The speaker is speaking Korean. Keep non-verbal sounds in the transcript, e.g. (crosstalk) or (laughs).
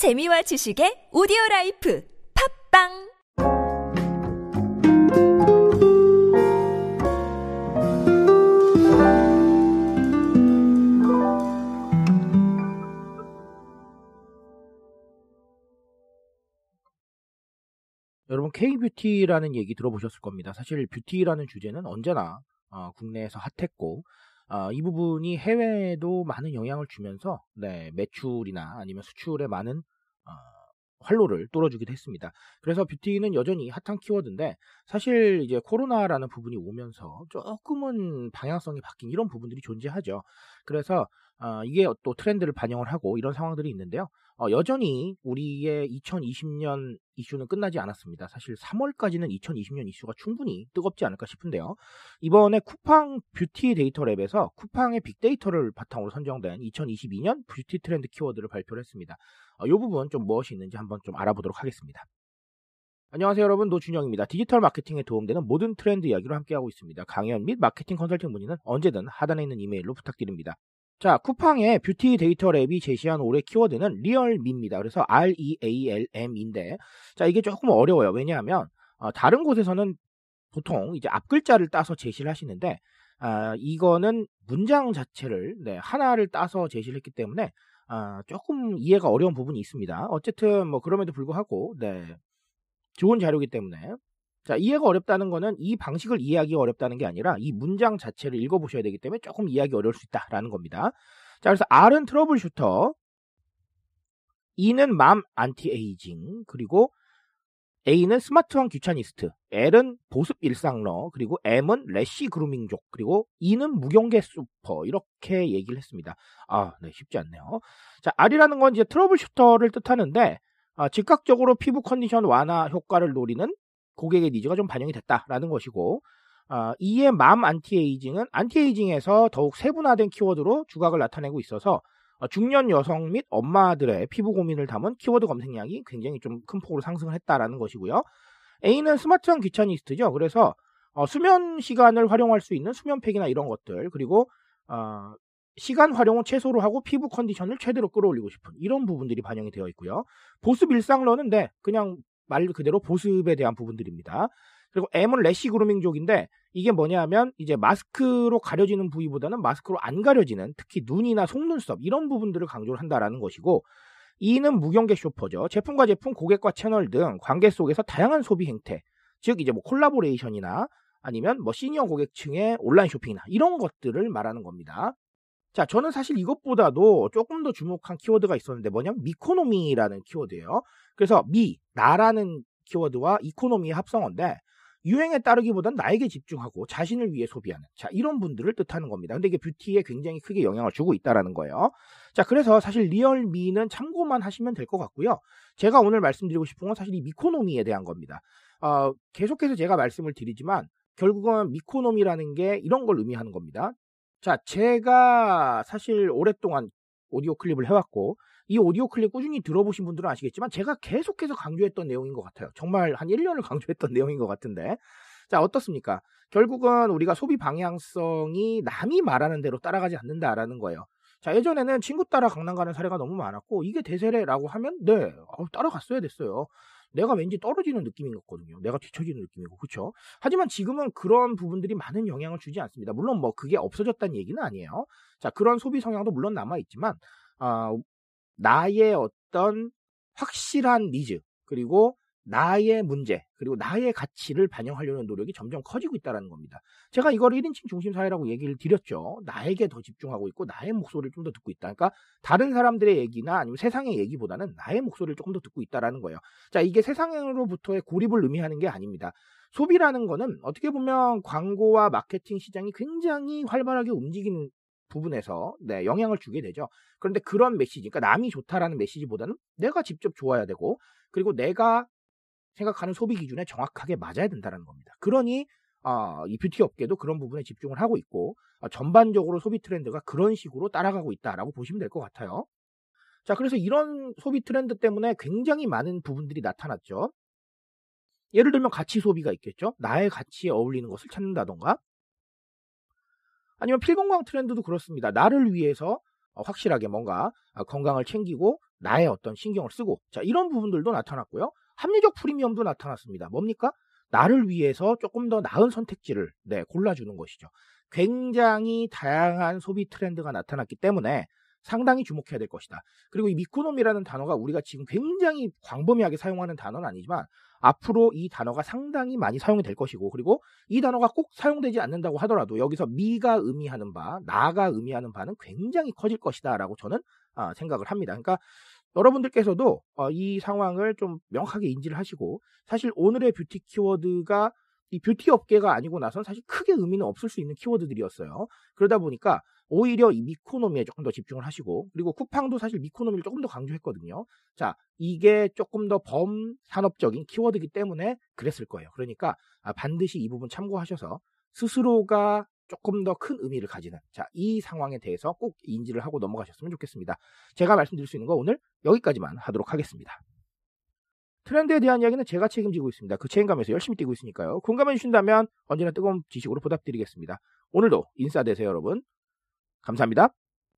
재미와 지식의 오디오 라이프 팟빵 여러분 K-뷰티라는 얘기 들어보셨을 겁니다. 사실 뷰티라는 주제는 언제나 어, 국내에서 핫했고 어, 이 부분이 해외에도 많은 영향을 주면서 네, 매출이나 아니면 수출에 많은 어, 활로를 뚫어주기도 했습니다. 그래서 뷰티는 여전히 핫한 키워드인데 사실 이제 코로나라는 부분이 오면서 조금은 방향성이 바뀐 이런 부분들이 존재하죠. 그래서 어, 이게 또 트렌드를 반영을 하고 이런 상황들이 있는데요. 어, 여전히 우리의 2020년 이슈는 끝나지 않았습니다. 사실 3월까지는 2020년 이슈가 충분히 뜨겁지 않을까 싶은데요. 이번에 쿠팡 뷰티 데이터 랩에서 쿠팡의 빅데이터를 바탕으로 선정된 2022년 뷰티 트렌드 키워드를 발표를 했습니다. 어, 이 부분 좀 무엇이 있는지 한번 좀 알아보도록 하겠습니다. 안녕하세요 여러분 노준영입니다. 디지털 마케팅에 도움되는 모든 트렌드 이야기로 함께하고 있습니다. 강연 및 마케팅 컨설팅 문의는 언제든 하단에 있는 이메일로 부탁드립니다. 자, 쿠팡의 뷰티 데이터 랩이 제시한 올해 키워드는 real me입니다. 그래서 R-E-A-L-M인데, 자, 이게 조금 어려워요. 왜냐하면, 어, 다른 곳에서는 보통 이제 앞글자를 따서 제시를 하시는데, 아, 이거는 문장 자체를, 네, 하나를 따서 제시를 했기 때문에, 아, 조금 이해가 어려운 부분이 있습니다. 어쨌든, 뭐, 그럼에도 불구하고, 네, 좋은 자료이기 때문에, 자, 이해가 어렵다는 거는 이 방식을 이해하기 어렵다는 게 아니라 이 문장 자체를 읽어보셔야 되기 때문에 조금 이해하기 어려울 수 있다라는 겁니다. 자, 그래서 R은 trouble shooter, E는 mom anti aging, 그리고 A는 smart한 귀차니스트, L은 보습 일상러, 그리고 M은 lash grooming족, 그리고 E는 무경계 슈퍼 이렇게 얘기를 했습니다. 아, 네, 쉽지 않네요. 자, R이라는 건 이제 trouble shooter를 뜻하는데 아, 즉각적으로 피부 컨디션 완화 효과를 노리는 고객의 needs가 좀 반영이 됐다라는 것이고 어, E의 mom anti-aging은 anti-aging에서 더욱 세분화된 키워드로 두각을 나타내고 있어서 어, 중년 여성 및 엄마들의 피부 고민을 담은 키워드 검색량이 굉장히 좀 큰 폭으로 상승을 했다라는 것이고요. A는 smart한 귀차니스트죠. 그래서 어, 수면 시간을 활용할 수 있는 수면팩이나 이런 것들 그리고 어, 시간 활용을 최소로 하고 피부 컨디션을 최대로 끌어올리고 싶은 이런 부분들이 반영이 되어 있고요. 보습 일상러는 네, 그냥 말 그대로 보습에 대한 부분들입니다. 그리고 M은 래시 그루밍족인데 이게 뭐냐 하면 이제 마스크로 가려지는 부위보다는 마스크로 안 가려지는 특히 눈이나 속눈썹 이런 부분들을 강조를 한다라는 것이고 E는 무경계 쇼퍼죠. 제품과 제품, 고객과 채널 등 관계 속에서 다양한 소비 행태, 즉 이제 뭐 콜라보레이션이나 아니면 뭐 시니어 고객층의 온라인 쇼핑이나 이런 것들을 말하는 겁니다. 자, 저는 사실 이것보다도 조금 더 주목한 키워드가 있었는데 뭐냐면 meconomy라는 키워드예요. 그래서 me, 나라는 키워드와 economy의 합성어인데 유행에 따르기보단 나에게 집중하고 자신을 위해 소비하는 자 이런 분들을 뜻하는 겁니다. 근데 이게 뷰티에 굉장히 크게 영향을 주고 있다라는 거예요. 자 그래서 사실 real me는 참고만 하시면 될 것 같고요. 제가 오늘 말씀드리고 싶은 건 사실 이 meconomy에 대한 겁니다. 어, 계속해서 제가 말씀을 드리지만 결국은 미코노미라는 게 이런 걸 의미하는 겁니다. 자 제가 사실 오랫동안 오디오 클립을 해왔고 이 오디오 클립 꾸준히 들어보신 분들은 아시겠지만 제가 계속해서 강조했던 내용인 것 같아요. 정말 한 1년을 (laughs) 강조했던 내용인 것 같은데 자 어떻습니까? 결국은 우리가 소비 방향성이 남이 말하는 대로 따라가지 않는다라는 거예요. 자 예전에는 친구 따라 강남 가는 사례가 너무 많았고 이게 대세래라고 하면 네 어, 따라갔어야 됐어요. 내가 왠지 떨어지는 느낌인 거거든요. 내가 뒤처지는 느낌이고 그렇죠. 하지만 지금은 그런 부분들이 많은 영향을 주지 않습니다. 물론 뭐 그게 없어졌다는 얘기는 아니에요. 자 그런 소비 성향도 물론 남아 있지만 어, 나의 어떤 확실한 니즈 그리고 나의 문제 그리고 나의 가치를 반영하려는 노력이 점점 커지고 있다는 겁니다. 제가 이걸 1인칭 중심 사회라고 얘기를 드렸죠. 나에게 더 집중하고 있고 나의 목소리를 좀 더 듣고 있다. 그러니까 다른 사람들의 얘기나 아니면 세상의 얘기보다는 나의 목소리를 조금 더 듣고 있다라는 거예요. 자, 이게 세상으로부터의 고립을 의미하는 게 아닙니다. 소비라는 거는 어떻게 보면 광고와 마케팅 시장이 굉장히 활발하게 움직이는 부분에서 네, 영향을 주게 되죠. 그런데 그런 메시지, 그러니까 남이 좋다라는 메시지보다는 내가 직접 좋아야 되고 그리고 내가 생각하는 소비 기준에 정확하게 맞아야 된다는 겁니다. 그러니 어, 이 뷰티 업계도 그런 부분에 집중을 하고 있고 어, 전반적으로 소비 트렌드가 그런 식으로 따라가고 있다라고 보시면 될 것 같아요. 자, 그래서 이런 소비 트렌드 때문에 굉장히 많은 부분들이 나타났죠. 예를 들면 가치 소비가 있겠죠. 나의 가치에 어울리는 것을 찾는다던가 아니면 필건강 트렌드도 그렇습니다. 나를 위해서 어, 확실하게 뭔가 어, 건강을 챙기고 나의 어떤 신경을 쓰고 자 이런 부분들도 나타났고요. 합리적 프리미엄도 나타났습니다. 뭡니까? 나를 위해서 조금 더 나은 선택지를 네, 골라주는 것이죠. 굉장히 다양한 소비 트렌드가 나타났기 때문에 상당히 주목해야 될 것이다. 그리고 이 meconomy라는 단어가 우리가 지금 굉장히 광범위하게 사용하는 단어는 아니지만 앞으로 이 단어가 상당히 많이 사용이 될 것이고 그리고 이 단어가 꼭 사용되지 않는다고 하더라도 여기서 me가 의미하는 바, 나가 의미하는 바는 굉장히 커질 것이다라고 저는 아, 생각을 합니다. 그러니까 여러분들께서도 어, 이 상황을 좀 명확하게 인지를 하시고 사실 오늘의 뷰티 키워드가 이 뷰티 업계가 아니고 나선 사실 크게 의미는 없을 수 있는 키워드들이었어요. 그러다 보니까 오히려 이 미코노미에 조금 더 집중을 하시고 그리고 쿠팡도 사실 미코노미를 조금 더 강조했거든요. 자, 이게 조금 더 범산업적인 키워드이기 때문에 그랬을 거예요. 그러니까 아, 반드시 이 부분 참고하셔서 스스로가 조금 더 큰 의미를 가지는 자, 이 상황에 대해서 꼭 인지를 하고 넘어가셨으면 좋겠습니다. 제가 말씀드릴 수 있는 거 오늘 여기까지만 하도록 하겠습니다. 트렌드에 대한 이야기는 제가 책임지고 있습니다. 그 책임감에서 열심히 뛰고 있으니까요. 공감해 주신다면 언제나 뜨거운 지식으로 보답드리겠습니다. 오늘도 인싸 되세요, 여러분. 감사합니다.